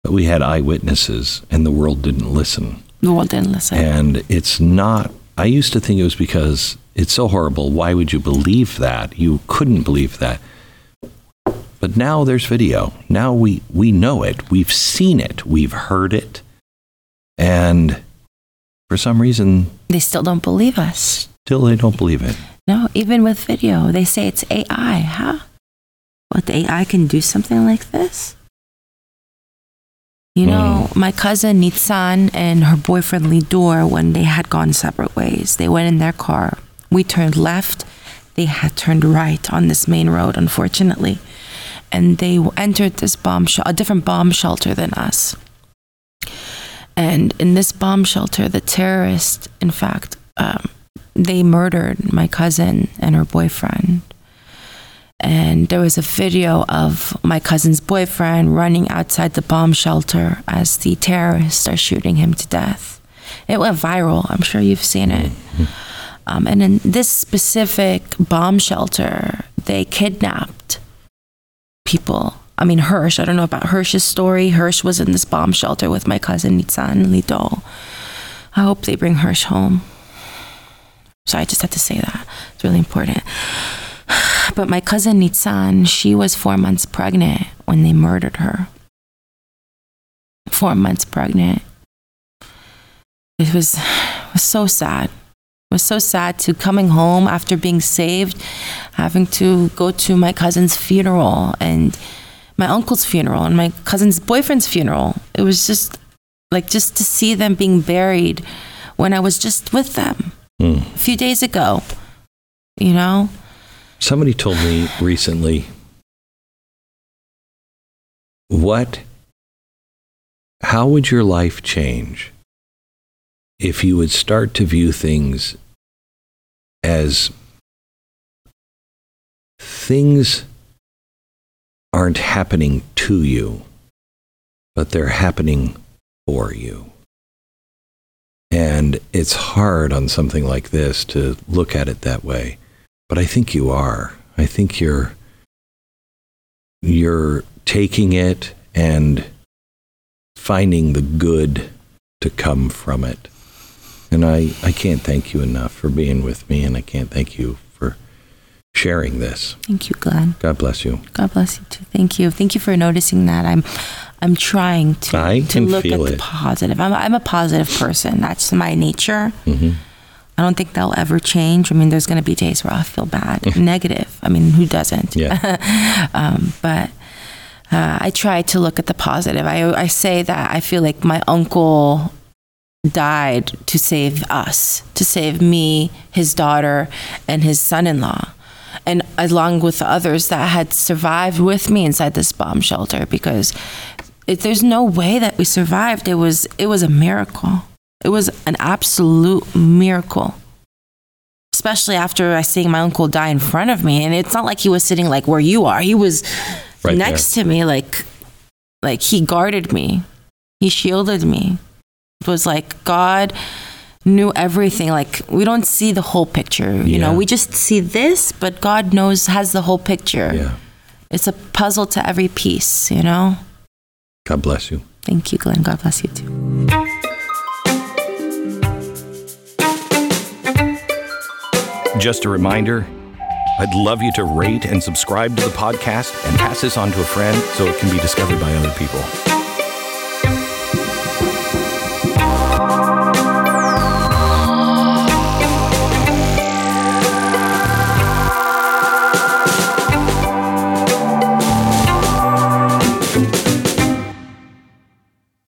but we had eyewitnesses and the world didn't listen. The world didn't listen. And it's not, I used to think it was because it's so horrible. Why would you believe that? You couldn't believe that. But now there's video. Now we, we know it. We've seen it. We've heard it. And for some reason, they still don't believe us. still they don't believe it. No, even with video, they say it's AI. Huh? What the AI can do something like this? You know, hmm. my cousin Nitsan and her boyfriend Lidor, when they had gone separate ways, they went in their car. We turned left. They had turned right on this main road, unfortunately. And they entered this bomb sh- a different bomb shelter than us. And in this bomb shelter, the terrorists, in fact, um, they murdered my cousin and her boyfriend. And there was a video of my cousin's boyfriend running outside the bomb shelter as the terrorists are shooting him to death. It went viral. I'm sure you've seen it. Um, and in this specific bomb shelter, they kidnapped people. I mean, Hersh, I don't know about Hersh's story. Hersh was in this bomb shelter with my cousin Nitsan Lidor. I hope they bring Hersh home. So I just had to say that. It's really important. But my cousin Nitsan, she was four months pregnant when they murdered her. Four months pregnant. It was, was so sad. It was so sad to coming home after being saved, having to go to my cousin's funeral and my uncle's funeral and my cousin's boyfriend's funeral. It was just like just to see them being buried when I was just with them Hmm. a few days ago. You know? Somebody told me recently what how would your life change if you would start to view things as things aren't happening to you but they're happening for you and it's hard on something like this to look at it that way but I think you are. I think you're you're taking it and finding the good to come from it. And I, I can't thank you enough for being with me and I can't thank you for sharing this. Thank you, Glenn. God bless you. God bless you too. Thank you. Thank you for noticing that. I'm I'm trying to I to look at it. the positive. I'm I'm a positive person. That's my nature. hmm I don't think that'll ever change. I mean, there's going to be days where I feel bad, negative. I mean, who doesn't? Yeah. um, but uh, I try to look at the positive. I, I say that I feel like my uncle died to save us, to save me, his daughter, and his son in law. And along with the others that had survived with me inside this bomb shelter, because it, there's no way that we survived. It was it was a miracle. It was an absolute miracle. Especially after I seeing my uncle die in front of me, and it's not like he was sitting like where you are. He was Right next to me, like like he guarded me, he shielded me. It was like God knew everything. Like we don't see the whole picture, you know. We just see this, but God knows has the whole picture. Yeah. It's a puzzle to every piece, you know. God bless you. Thank you, Glenn. God bless you too. Just a reminder I'd love you to rate and subscribe to the podcast and pass this on to a friend so it can be discovered by other people.